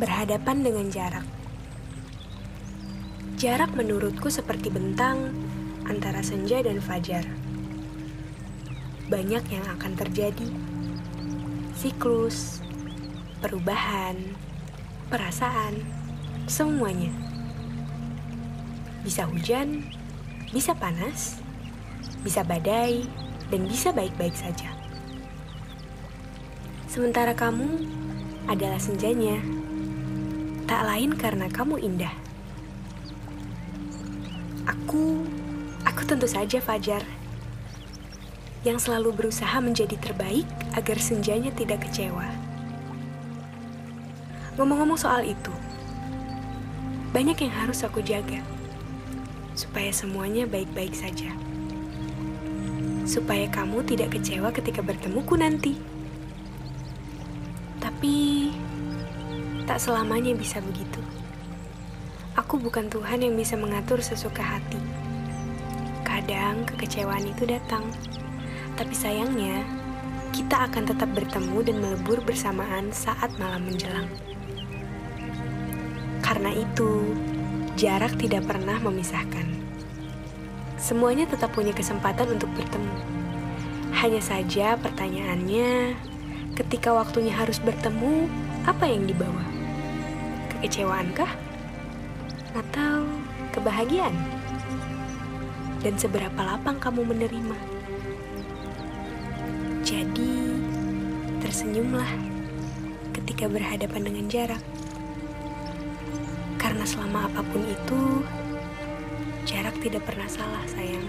Berhadapan dengan jarak. Jarak menurutku seperti bentang antara senja dan fajar. Banyak yang akan terjadi. Siklus, perubahan, perasaan, semuanya. Bisa hujan, bisa panas, bisa badai, dan bisa baik-baik saja. Sementara kamu adalah senjanya, tak lain karena kamu indah. Aku, aku tentu saja Fajar, yang selalu berusaha menjadi terbaik agar senjanya tidak kecewa. Ngomong-ngomong soal itu, banyak yang harus aku jaga supaya semuanya baik-baik saja. Supaya kamu tidak kecewa ketika bertemuku nanti. Tapi, tak selamanya bisa begitu. Aku bukan Tuhan yang bisa mengatur sesuka hati. Kadang kekecewaan itu datang, tapi sayangnya kita akan tetap bertemu dan melebur bersamaan saat malam menjelang. Karena itu, jarak tidak pernah memisahkan. Semuanya tetap punya kesempatan untuk bertemu. Hanya saja pertanyaannya, ketika waktunya harus bertemu, apa yang dibawa? Kekecewaankah? atau kebahagiaan? Dan seberapa lapang kamu menerima? Jadi, tersenyumlah ketika berhadapan dengan jarak. Karena selama apa pun itu, jarak tidak pernah salah, sayang.